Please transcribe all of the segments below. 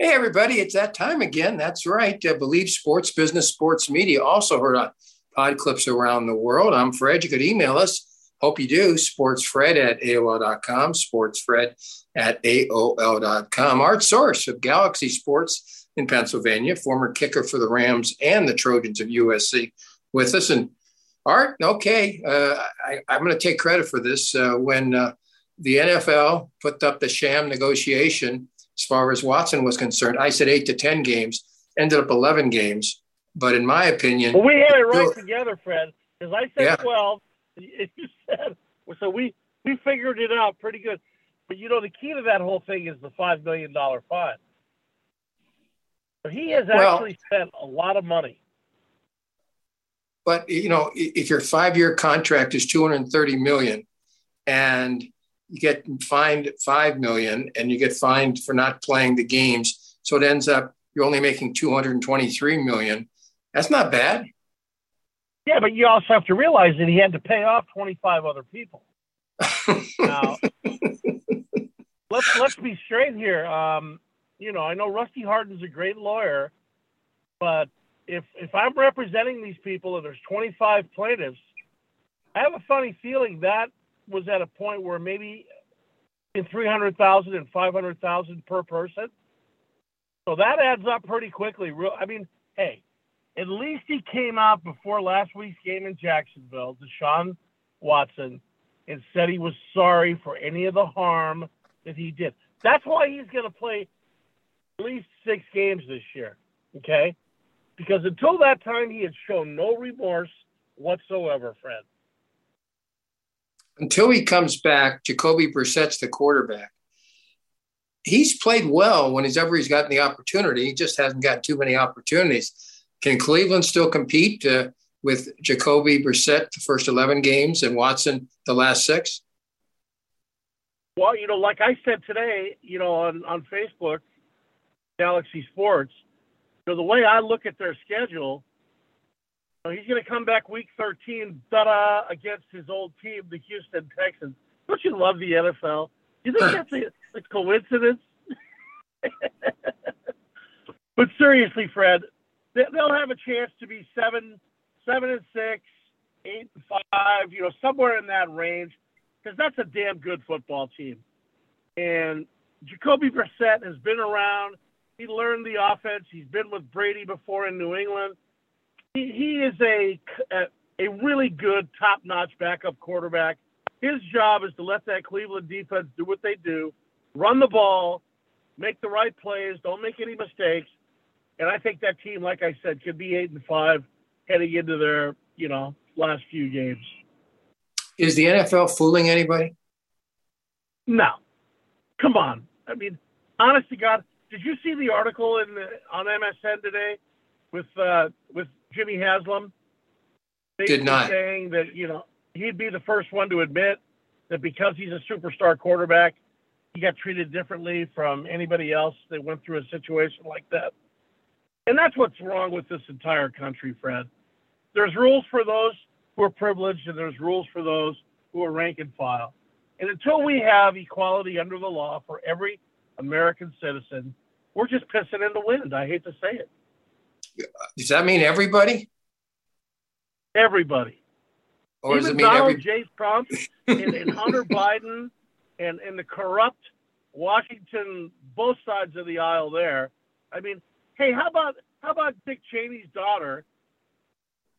Hey, everybody, it's that time again. That's right. Uh, Believe Sports Business Sports Media, also heard on pod clips around the world. I'm Fred. You could email us. Hope you do. Sportsfred at AOL.com. Sportsfred at AOL.com. Art Source of Galaxy Sports in Pennsylvania, former kicker for the Rams and the Trojans of USC, with us. And Art, okay, uh, I, am going to take credit for this. Uh, when uh, the NFL put up the sham negotiation, as far as Watson was concerned. I said eight to 10 games, ended up 11 games. But in my opinion, well, we had it right together, Fred, because I said yeah. 12. You said, so we, we figured it out pretty good. But you know, the key to that whole thing is the $5 million fine. So he has actually well, spent a lot of money. But you know, if your five-year contract is 230 million, and you get fined five million and you get fined for not playing the games. So it ends up you're only making 223 million. That's not bad. Yeah, but you also have to realize that he had to pay off 25 other people. now, let's let's be straight here. Um, you know, I know Rusty Hardin's a great lawyer, but if if I'm representing these people and there's 25 plaintiffs, I have a funny feeling that was at a point where maybe in 300,000 and 500,000 per person. So that adds up pretty quickly. I mean, hey, at least he came out before last week's game in Jacksonville, Deshaun Watson, and said he was sorry for any of the harm that he did. That's why he's going to play at least six games this year, okay? Because until that time, he had shown no remorse whatsoever, Fred until he comes back, Jacoby Brissett's the quarterback. He's played well when he's gotten the opportunity. He just hasn't gotten too many opportunities. Can Cleveland still compete uh, with Jacoby Brissett the first 11 games and Watson the last six? Well, you know, like I said today, you know, on, on Facebook, Galaxy Sports, know, the way I look at their schedule, he's going to come back week 13, da against his old team, the Houston Texans. Don't you love the NFL? Do you think that's a, a coincidence? but seriously, Fred, they'll have a chance to be seven, seven and six, eight and five, you know, somewhere in that range, because that's a damn good football team. And Jacoby Brissett has been around. He learned the offense. He's been with Brady before in New England he, he is a, a, a really good top notch backup quarterback. His job is to let that Cleveland defense do what they do, run the ball, make the right plays, don't make any mistakes. And I think that team, like I said, could be eight and five heading into their, you know, last few games. Is the NFL fooling anybody? No. Come on. I mean, honest to God, did you see the article in the, on MSN today with uh, with Jimmy Haslam. Did not saying that you know he'd be the first one to admit that because he's a superstar quarterback, he got treated differently from anybody else that went through a situation like that. And that's what's wrong with this entire country, Fred. There's rules for those who are privileged, and there's rules for those who are rank and file. And until we have equality under the law for every American citizen, we're just pissing in the wind. I hate to say it. Does that mean everybody? Everybody. Or Even does it mean Donald every... J. Trump and, and Hunter Biden and, and the corrupt Washington, both sides of the aisle there. I mean, hey, how about how about Dick Cheney's daughter,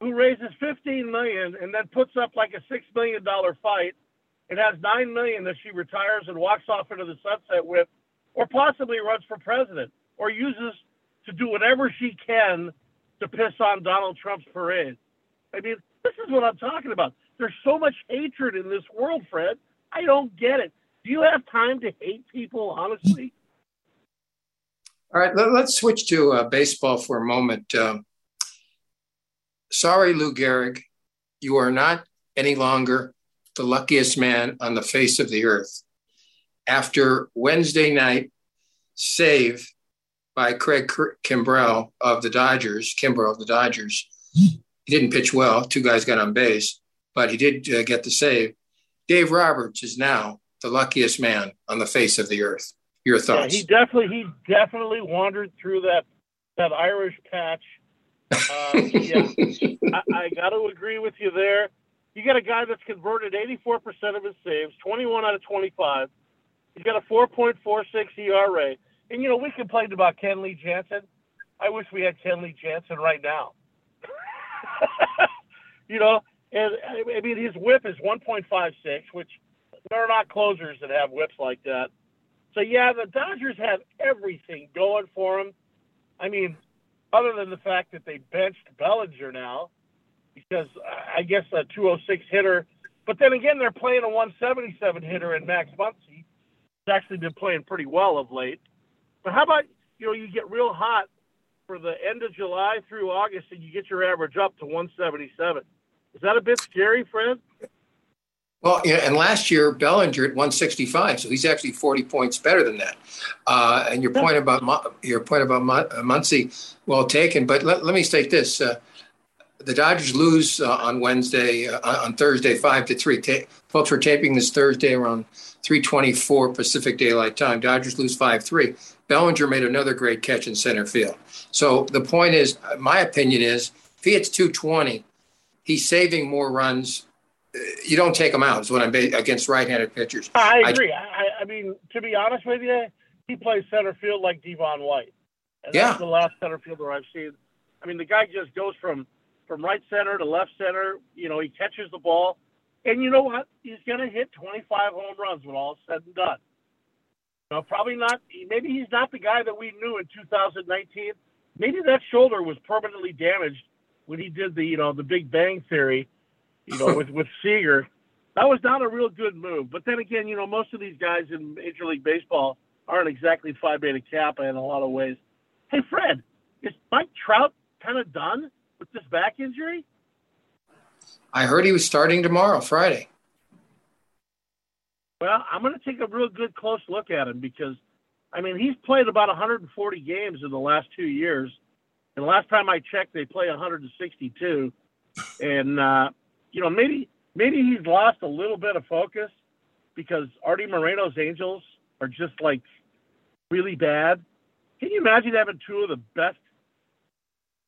who raises fifteen million and then puts up like a six million dollar fight and has nine million that she retires and walks off into the sunset with, or possibly runs for president, or uses to do whatever she can to piss on Donald Trump's parade. I mean, this is what I'm talking about. There's so much hatred in this world, Fred. I don't get it. Do you have time to hate people, honestly? All right, let, us switch to uh, baseball for a moment. Um, sorry, Lou Gehrig, you are not any longer the luckiest man on the face of the earth. After Wednesday night save by Craig Kimbrel of the Dodgers, Kimbrel of the Dodgers. He didn't pitch well. Two guys got on base, but he did uh, get the save. Dave Roberts is now the luckiest man on the face of the earth. Your thoughts? Yeah, he definitely he definitely wandered through that that Irish patch. Uh, yeah, I, I got to agree with you there. You got a guy that's converted 84% of his saves, 21 out of 25. He's got a 4.46 ERA. And, you know, we complained about Kenley Jansen. I wish we had Kenley Jansen right now. you know, and I mean, his whip is 1.56, which there are not closers that have whips like that. So, yeah, the Dodgers have everything going for them. I mean, other than the fact that they benched Bellinger now, because I guess a 206 hitter, but then again, they're playing a 177 hitter in Max Muncy. He's actually been playing pretty well of late. But how about, you know, you get real hot for the end of July through August and you get your average up to 177. Is that a bit scary, Fred? Well, yeah, and last year Bellinger at 165, so he's actually 40 points better than that. Uh, and your point about your point about uh, Muncy, well taken. But let, let me state this: uh, the Dodgers lose uh, on Wednesday, uh, on Thursday, five to three. Ta- folks, we're taping this Thursday around 3:24 Pacific Daylight Time. Dodgers lose five three. Bellinger made another great catch in center field. So the point is, my opinion is, if he hits 220, he's saving more runs. Uh, you don't take him out. Is what I'm ba- against right-handed pitchers. I agree. I, I, mean, to be honest with you, he plays center field like Devon White. And yeah. that's the last center fielder I've seen. I mean, the guy just goes from from right center to left center. You know, he catches the ball, and you know what? He's going to hit 25 home runs when all is said and done. You know, probably not. Maybe he's not the guy that we knew in 2019. Maybe that shoulder was permanently damaged when he did the you know the Big Bang Theory, you know, with with Seager. That was not a real good move. But then again, you know, most of these guys in Major League Baseball aren't exactly Phi Beta Kappa in a lot of ways. Hey, Fred, is Mike Trout kind of done? With this back injury? I heard he was starting tomorrow, Friday. Well, I'm going to take a real good close look at him because, I mean, he's played about 140 games in the last two years. And last time I checked, they play 162. And, uh, you know, maybe maybe he's lost a little bit of focus because Artie Moreno's Angels are just like really bad. Can you imagine having two of the best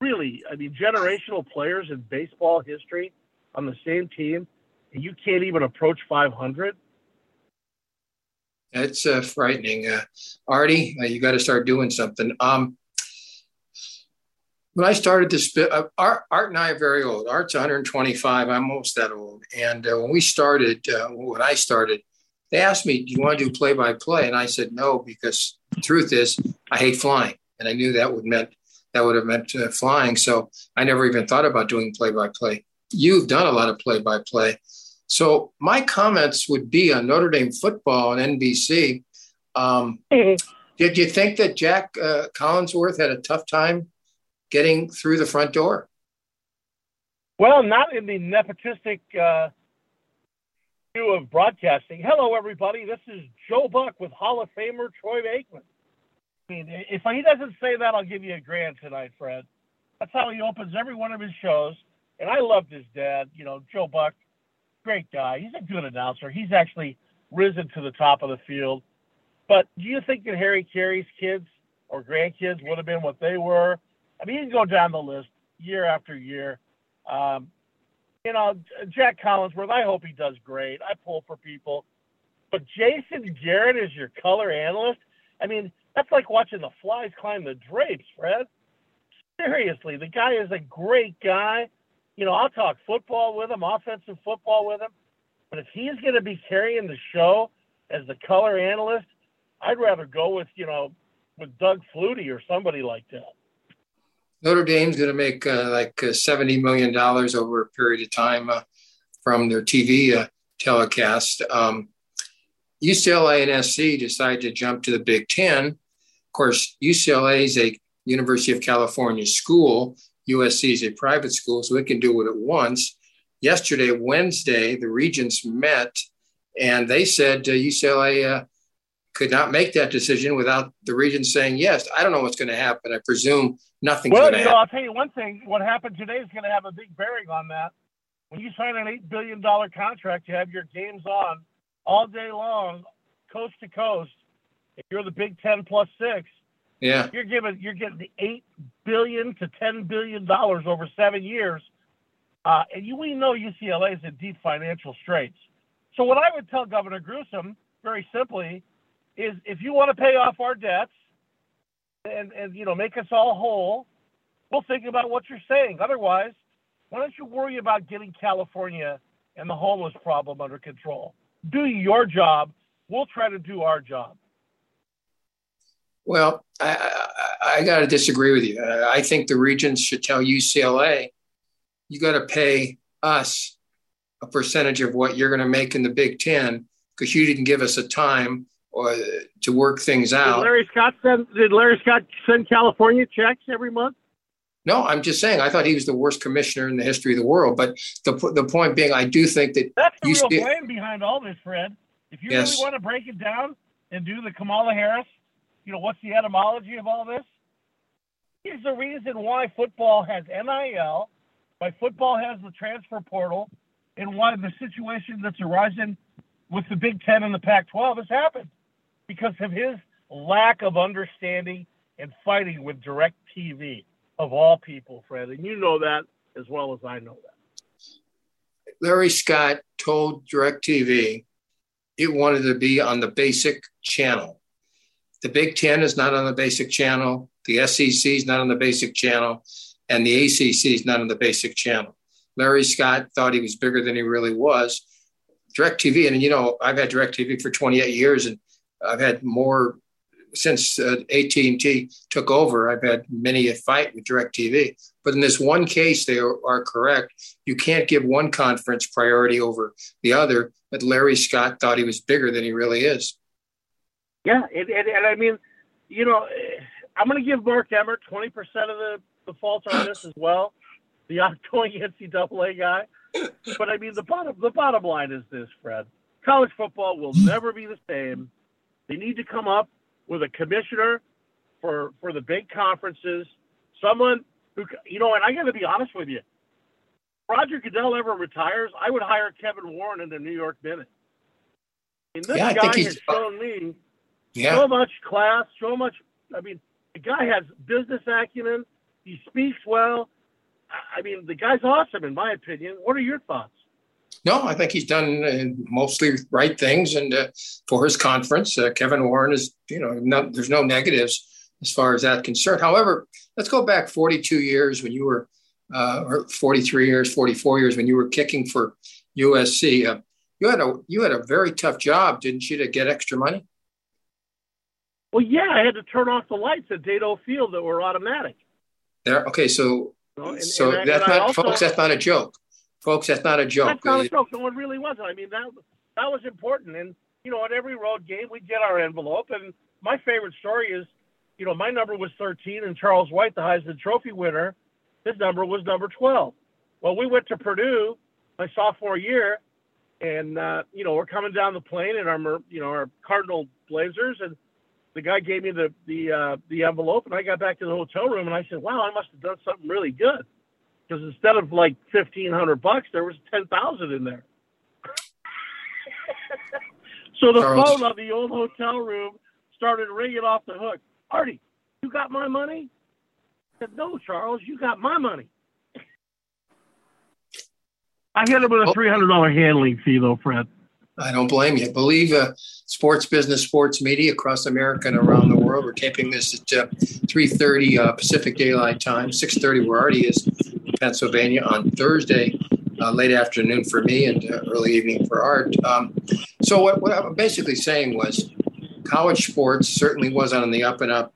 really, I mean, generational players in baseball history on the same team, and you can't even approach 500. That's uh, frightening. Uh, Artie, uh, you got to start doing something. Um, when I started this, uh, Art, Art and I are very old. Art's 125. I'm almost that old. And uh, when we started, uh, when I started, they asked me, "Do you want to do play by play?" And I said no because the truth is, I hate flying, and I knew that would meant that would have meant uh, flying. So I never even thought about doing play by play. You've done a lot of play by play. So my comments would be on Notre Dame football and NBC. Um, mm-hmm. Did you think that Jac uh, Collinsworth had a tough time getting through the front door? Well, not in the nepotistic uh, view of broadcasting. Hello, everybody. This is Joe Buck with Hall of Famer Troy Aikman. I mean, if he doesn't say that, I'll give you a grand tonight, Fred. That's how he opens every one of his shows. And I loved his dad, you know, Joe Buck, great guy. He's a good announcer. He's actually risen to the top of the field. But do you think that Harry Caray's kids or grandkids would have been what they were? I mean, you can go down the list year after year. Um, you know, Jac Collinsworth, I hope he does great. I pull for people. But Jason Garrett is your color analyst. I mean, that's like watching the flies climb the drapes, Fred. Seriously, the guy is a great guy. You know, I'll talk football with him, offensive football with him. But if he's going to be carrying the show as the color analyst, I'd rather go with, you know, with Doug Flutie or somebody like that. Notre Dame's going to make uh, like uh, $70 million over a period of time uh, from their TV uh, telecast. Um, UCLA and SC decided to jump to the Big Ten course, UCLA is a University of California school. USC is a private school, so it can do what it once. Yesterday, Wednesday, the regents met and they said uh, UCLA uh, could not make that decision without the regents saying yes. I don't know what's going to happen. I presume nothing's well, going to you happen. Well, I'll tell you one thing. What happened today is going to have a big bearing on that. When you sign an $8 billion contract, you have your games on all day long, coast to coast if you're the Big Ten plus six, yeah, you're giving you're getting the eight billion to ten billion dollars over seven years, uh, and you we know UCLA is in deep financial straits. So what I would tell Governor Newsom, very simply, is if you want to pay off our debts and and you know make us all whole, we'll think about what you're saying. Otherwise, why don't you worry about getting California and the homeless problem under control? Do your job. We'll try to do our job. Well, I, I, I got to disagree with you. I think the regents should tell UCLA, you got to pay us a percentage of what you're going to make in the Big Ten because you didn't give us a time or to work things out. Did Larry Scott send? Did Larry Scott send California checks every month? No, I'm just saying. I thought he was the worst commissioner in the history of the world. But the the point being, I do think that that's the real plan behind all this, Fred. If you yes. really want to break it down and do the Kamala Harris you know, what's the etymology of all this? Here's the reason why football has NIL, why football has the transfer portal, and why the situation that's arising with the Big Ten and the Pac 12 has happened because of his lack of understanding and fighting with direct TV of all people, Fred. And you know that as well as I know that. Larry Scott told DirecTV it wanted to be on the basic channel. The Big Ten is not on the basic channel. The SEC is not on the basic channel. And the ACC is not on the basic channel. Larry Scott thought he was bigger than he really was. DirecTV, and you know, I've had DirecTV for 28 years, and I've had more since uh, AT&T took over. I've had many a fight with DirecTV. But in this one case, they are, are correct. You can't give one conference priority over the other. But Larry Scott thought he was bigger than he really is. Yeah, and, and, and I mean, you know, eh, I'm going to give Mark Emmert 20% of the, the fault on this as well, the outgoing NCAA guy. But I mean, the bottom the bottom line is this, Fred: college football will never be the same. They need to come up with a commissioner for for the big conferences, someone who you know. And I got to be honest with you, Roger Goodell ever retires, I would hire Kevin Warren in the New York Minute. And this yeah, guy has shown me yeah. So much class, so much. I mean, the guy has business acumen. He speaks well. I mean, the guy's awesome, in my opinion. What are your thoughts? No, I think he's done uh, mostly right things, and uh, for his conference, uh, Kevin Warren is, you know, no, there's no negatives as far as that concerned. However, let's go back 42 years when you were, uh, or 43 years, 44 years when you were kicking for USC. Uh, you had a you had a very tough job, didn't you, to get extra money? Well, yeah, I had to turn off the lights at Dedeaux Field that were automatic. There. Okay, so you know, and, so and that's not, also, folks. That's not a joke, folks. That's not a joke. That's not a joke. No, it really wasn't. I mean, that that was important. And you know, at every road game, we get our envelope. And my favorite story is, you know, my number was 13, and Charles White, the Heisman Trophy winner, his number was number 12. Well, we went to Purdue my sophomore year, and uh, you know, we're coming down the plane in our, you know, our Cardinal Blazers, and the guy gave me the the uh, the envelope, and I got back to the hotel room, and I said, "Wow, I must have done something really good." Because instead of like fifteen hundred bucks, there was ten thousand in there. so the Charles. phone on the old hotel room started ringing off the hook. Artie, you got my money? I said, "No, Charles, you got my money." I hit him with a three hundred dollar handling fee, though, Fred. I don't blame you. I Believe uh, sports business, sports media across America and around the world. We're taping this at uh, 3.30 uh, Pacific Daylight Time, 6.30 where Artie is in Pennsylvania on Thursday, uh, late afternoon for me and uh, early evening for Art. Um, so what, what I'm basically saying was college sports certainly was on the up and up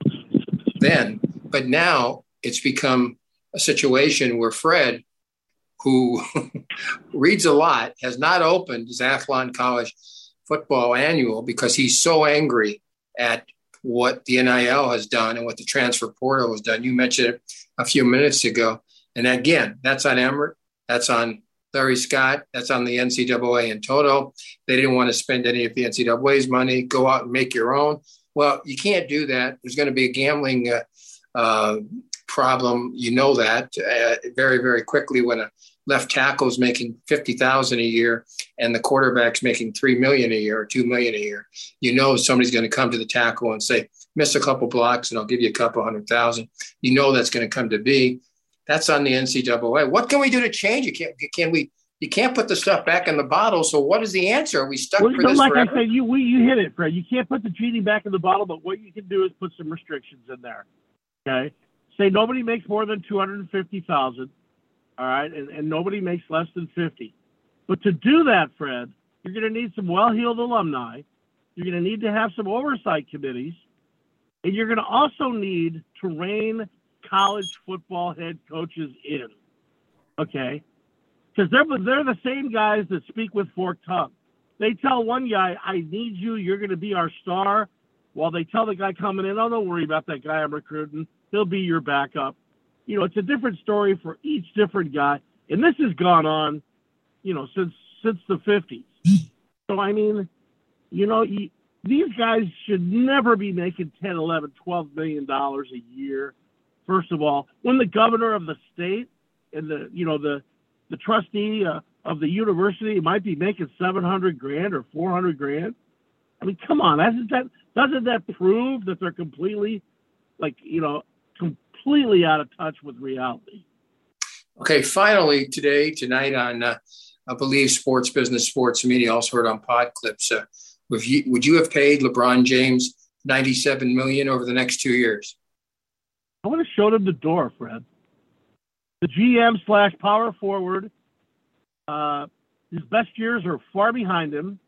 then, but now it's become a situation where Fred who reads a lot, has not opened his Athlon College football annual because he's so angry at what the NIL has done and what the transfer portal has done. You mentioned it a few minutes ago. And again, that's on Emmert, that's on Larry Scott, that's on the NCAA in total. They didn't want to spend any of the NCAA's money, go out and make your own. Well, you can't do that. There's going to be a gambling uh, uh, problem. You know that uh, very, very quickly when a left tackle's making 50,000 a year and the quarterback's making 3 million a year or 2 million a year, you know somebody's going to come to the tackle and say, miss a couple blocks and I'll give you a couple hundred thousand. You know that's going to come to be. That's on the NCAA. What can we do to change it? Can, can we? You can't put the stuff back in the bottle. So what is the answer? Are we stuck well, for this Like forever? I said, you we, you hit it, Fred. You can't put the genie back in the bottle, but what you can do is put some restrictions in there. Okay, say nobody makes more than two hundred and fifty thousand. All right, and, and nobody makes less than fifty. But to do that, Fred, you're going to need some well-heeled alumni. You're going to need to have some oversight committees, and you're going to also need to rein college football head coaches in. Okay? Because they're, they're the same guys that speak with forked tongue. They tell one guy, I need you, you're going to be our star, while they tell the guy coming in, oh, don't worry about that guy I'm recruiting. He'll be your backup. You know, it's a different story for each different guy. And this has gone on, you know, since since the 50s. So, I mean, you know, you, these guys should never be making 10, 11, 12 million dollars a year First of all, when the governor of the state and the you know the the trustee uh, of the university might be making seven hundred grand or four hundred grand. I mean, come on, doesn't that doesn't that prove that they're completely like you know completely out of touch with reality? Okay, finally today tonight on uh, I believe Sports Business Sports Media also heard on Pod Clips. Uh, would you would you have paid LeBron James ninety seven million over the next two years? I would have showed him the door, Fred. The GM slash power forward. Uh, his best years are far behind him,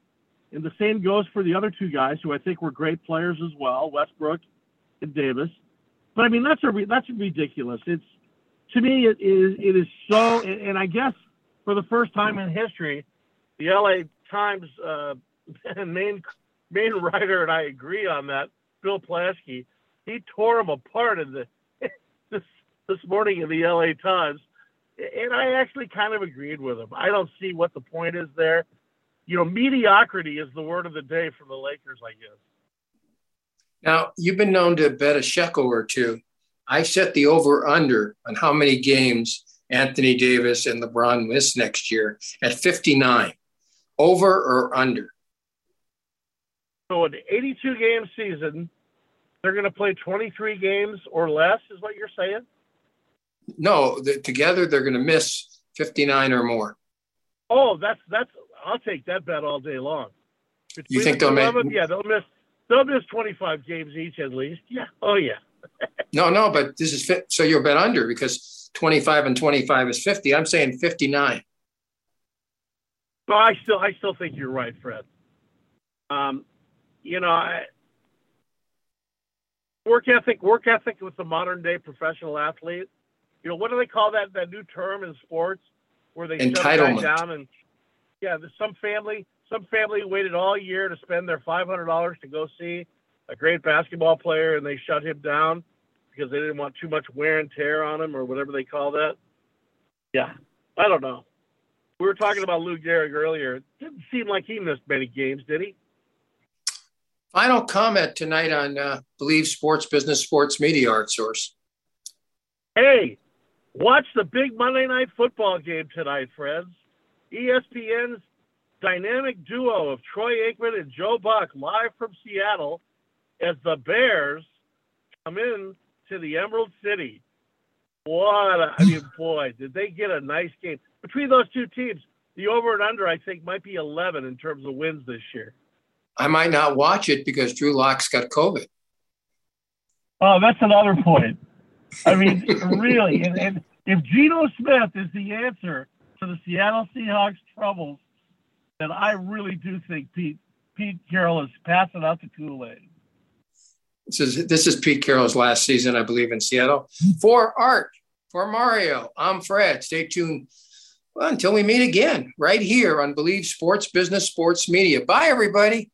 and the same goes for the other two guys who I think were great players as well, Westbrook and Davis. But I mean, that's a that's ridiculous. It's to me, it is it is so, and, I guess for the first time in history, the LA Times uh, main main writer and I agree on that. Bill Plaschke, he tore him apart in the this this morning in the LA Times, and I actually kind of agreed with him. I don't see what the point is there. You know, mediocrity is the word of the day for the Lakers, I guess. Now, you've been known to bet a shekel or two. I set the over under on how many games Anthony Davis and LeBron miss next year at 59. Over or under? So, an 82 game season, they're going to play 23 games or less, is what you're saying? No, the, together they're going to miss 59 or more. Oh, that's that's. I'll take that bet all day long. Between you think the they'll miss? Yeah, they'll miss. They'll miss 25 games each at least. Yeah. Oh yeah. no, no, but this is fit. So you're bet under because 25 and 25 is 50. I'm saying 59. But I still, I still think you're right, Fred. Um, you know, I, work ethic, work ethic with the modern day professional athlete. You know, what do they call that that new term in sports where they entitlement down and yeah, there's some family some family waited all year to spend their five hundred dollars to go see a great basketball player and they shut him down because they didn't want too much wear and tear on him or whatever they call that. Yeah. I don't know. We were talking about Lou Gehrig earlier. It didn't seem like he missed many games, did he? Final comment tonight on uh, Believe Sports Business Sports Media Art Source. Hey, watch the big Monday Night Football game tonight, friends. ESPN's dynamic duo of Troy Aikman and Joe Buck live from Seattle as the Bears come in to the Emerald City. What a, I mean, boy, did they get a nice game between those two teams? The over and under, I think, might be 11 in terms of wins this year. I might not watch it because Drew Lock's got COVID. Oh, that's another point. I mean, really, and, and if Geno Smith is the answer to the Seattle Seahawks troubles, then I really do think Pete Pete Carroll is passing out the Kool Aid. This is this is Pete Carroll's last season, I believe, in Seattle. For Art, for Mario, I'm Fred. Stay tuned well, until we meet again, right here on Believe Sports Business Sports Media. Bye, everybody.